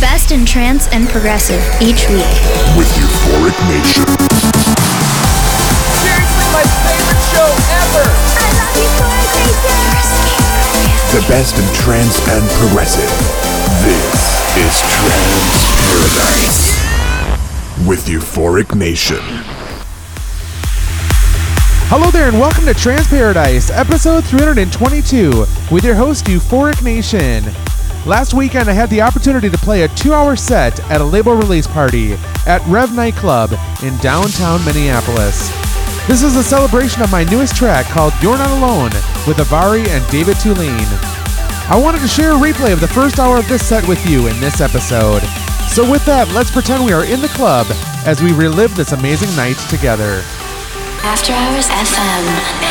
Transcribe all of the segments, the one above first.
best in trance and progressive each week. With Euphoric Nation. Seriously, my favorite show ever! I love Euphoric Nation! The best in trance and progressive. This is Trance Paradise. With Euphoric Nation. Hello there, and welcome to Trance Paradise, episode 322, with your host, Euphoric Nation. Last weekend, I had the opportunity to play a two hour set at a label release party at Rev Nightclub in downtown Minneapolis. This is a celebration of my newest track called You're Not Alone with Avari and David Thulin. I wanted to share a replay of the first hour of this set with you in this episode. So, with that, let's pretend we are in the club as we relive this amazing night together. After Hours FM.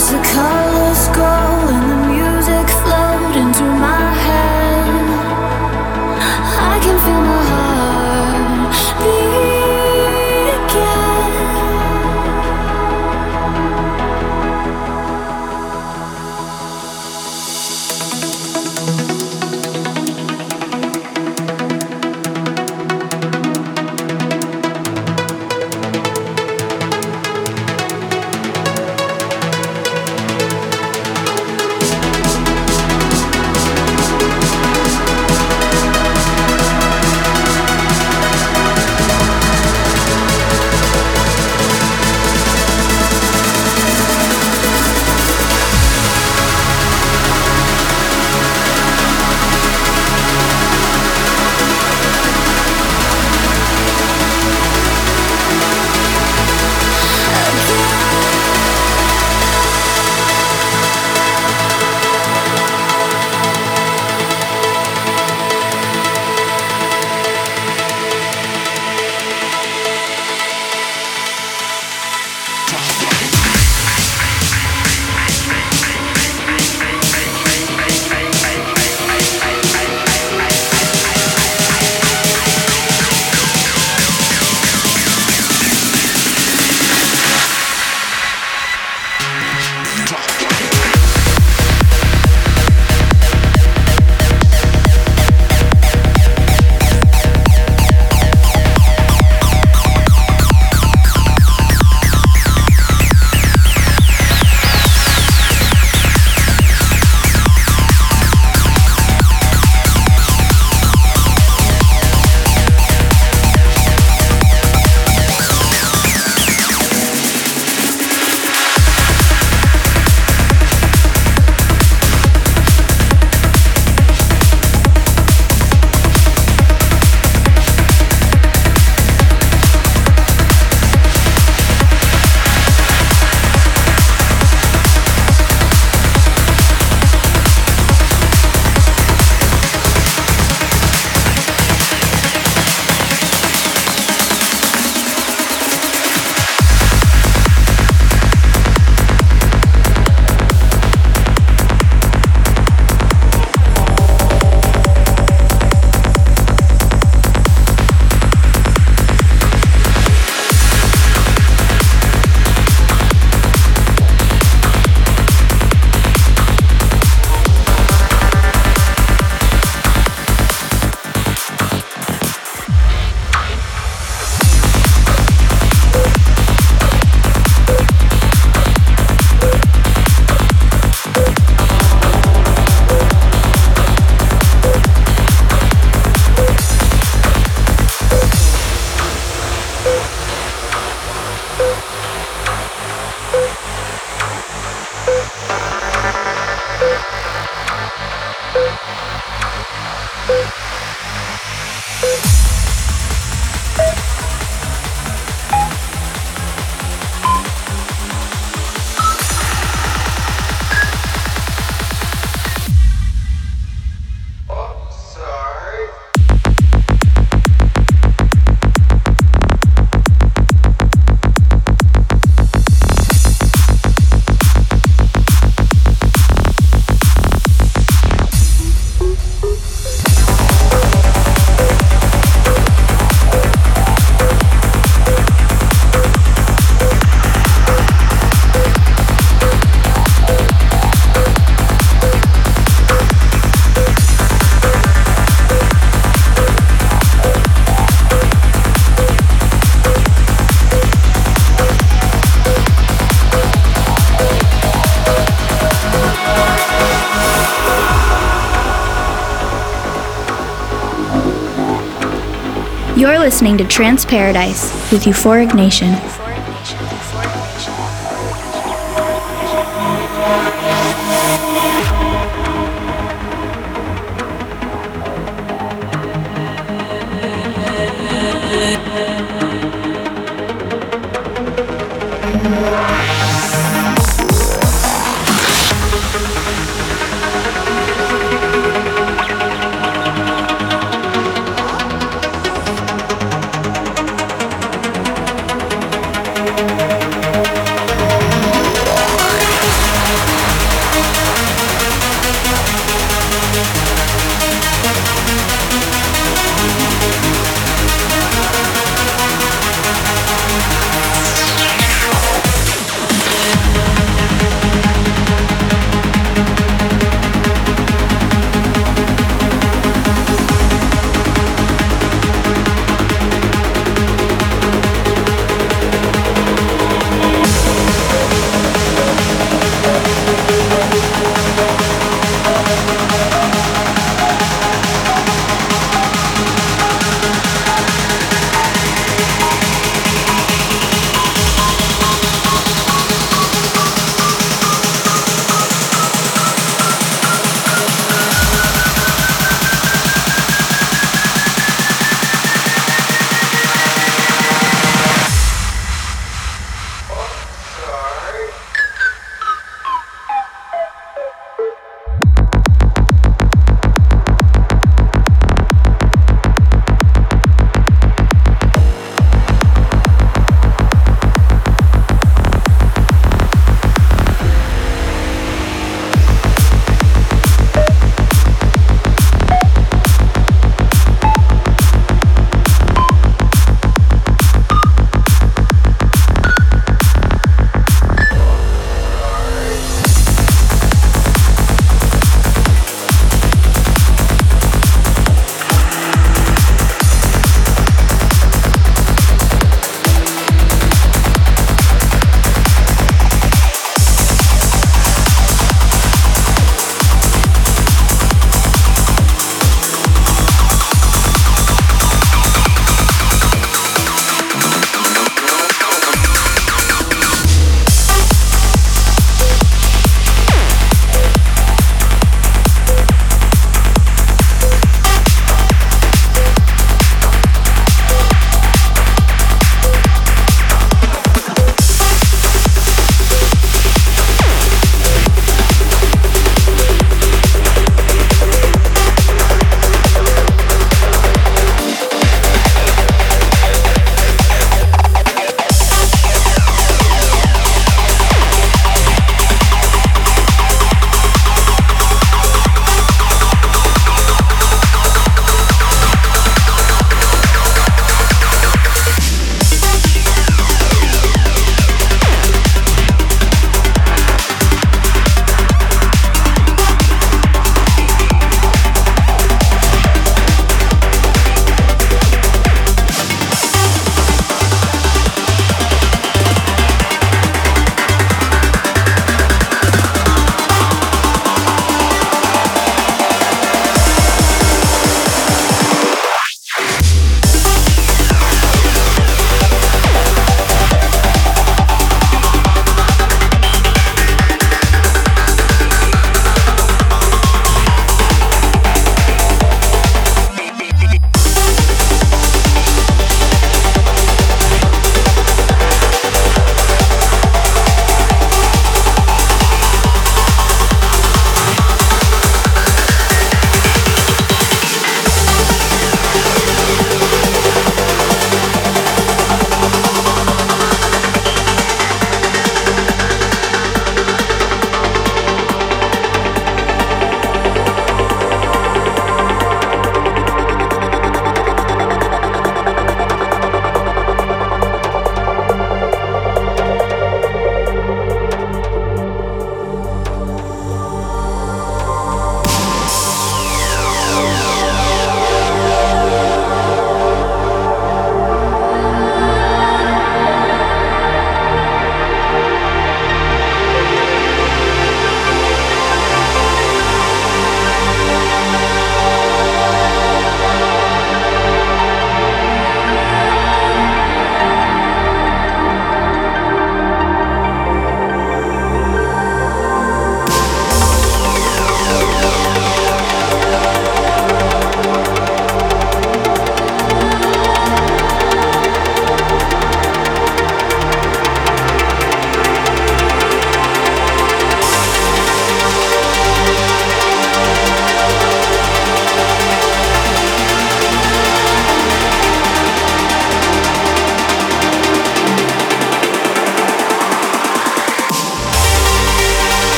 Feel my heart listening to Trance Paradise with Euphoric Nation.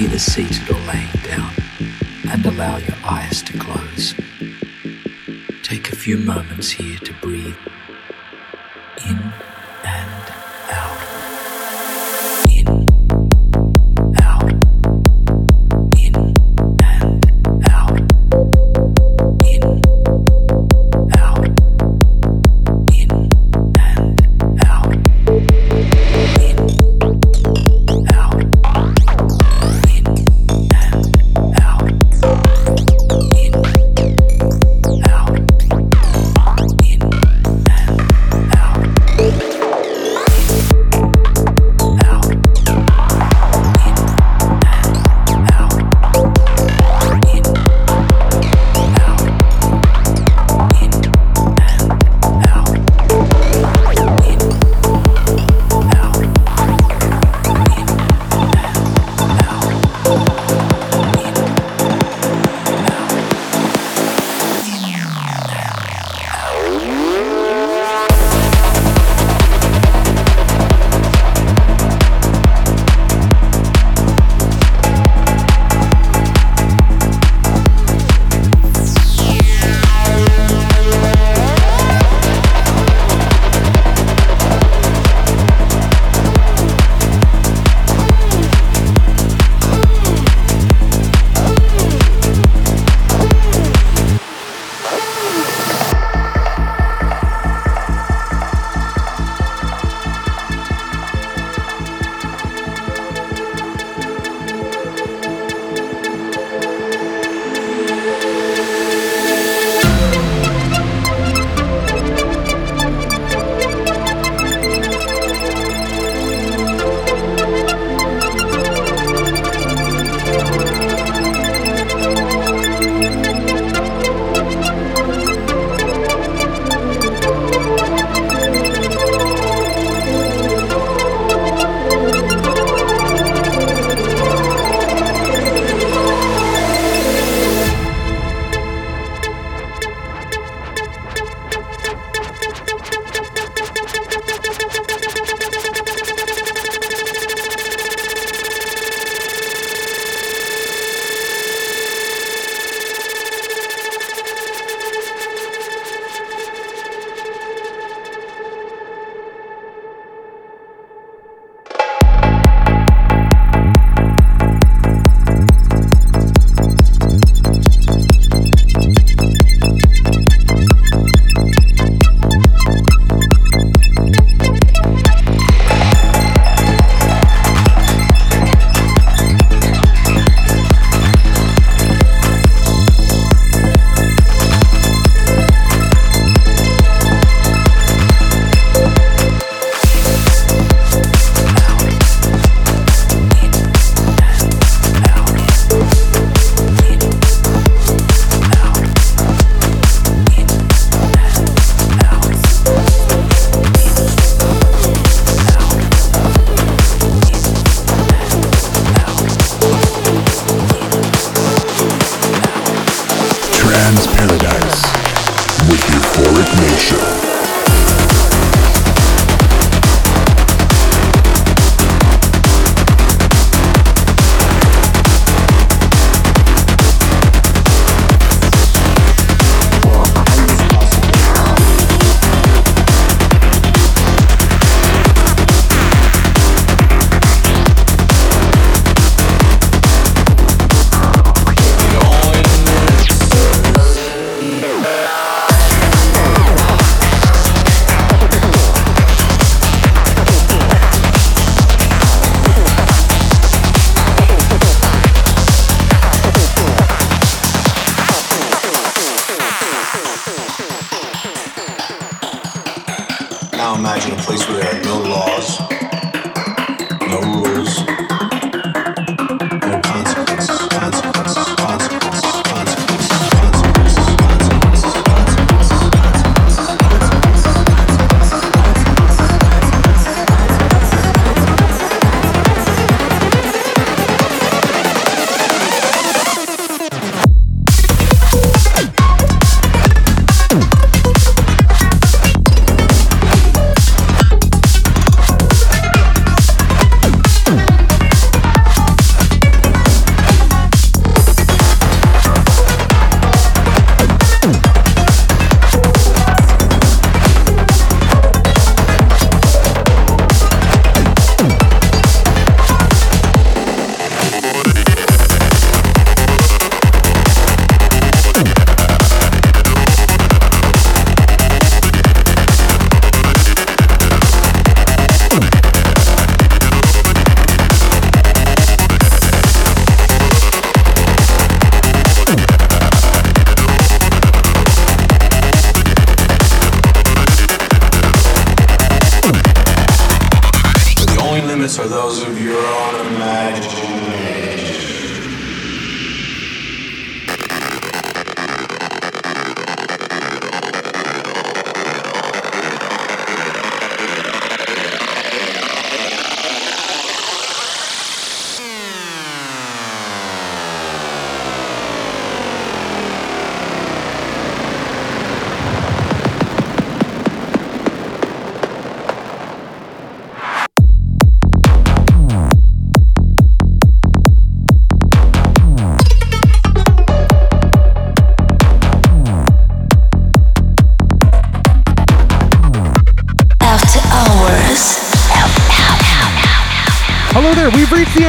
either seated or laying down, and allow your eyes to close. Take a few moments here to breathe.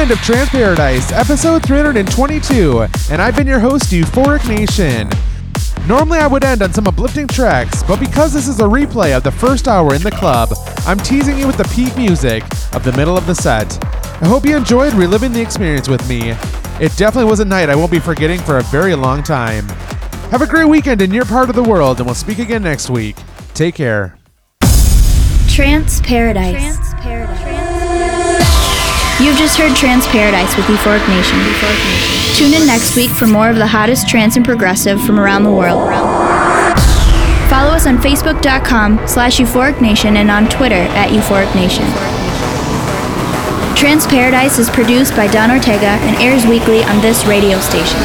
End of Trance Paradise, episode 322, and I've been your host, Euphoric Nation. Normally I would end on some uplifting tracks, but because this is a replay of the first hour in the club, I'm teasing you with the peak music of the middle of the set. I hope you enjoyed reliving the experience with me. It definitely was a night I won't be forgetting for a very long time. Have a great weekend in your part of the world, and we'll speak again next week. Take care. Trance Paradise. You've just heard Trance Paradise with Euphoric Nation. Tune in next week for more of the hottest trance and progressive from around the world. Follow us on Facebook.com slash Euphoric Nation and on Twitter at Euphoric Nation. Trance Paradise is produced by Don Ortega and airs weekly on this radio station.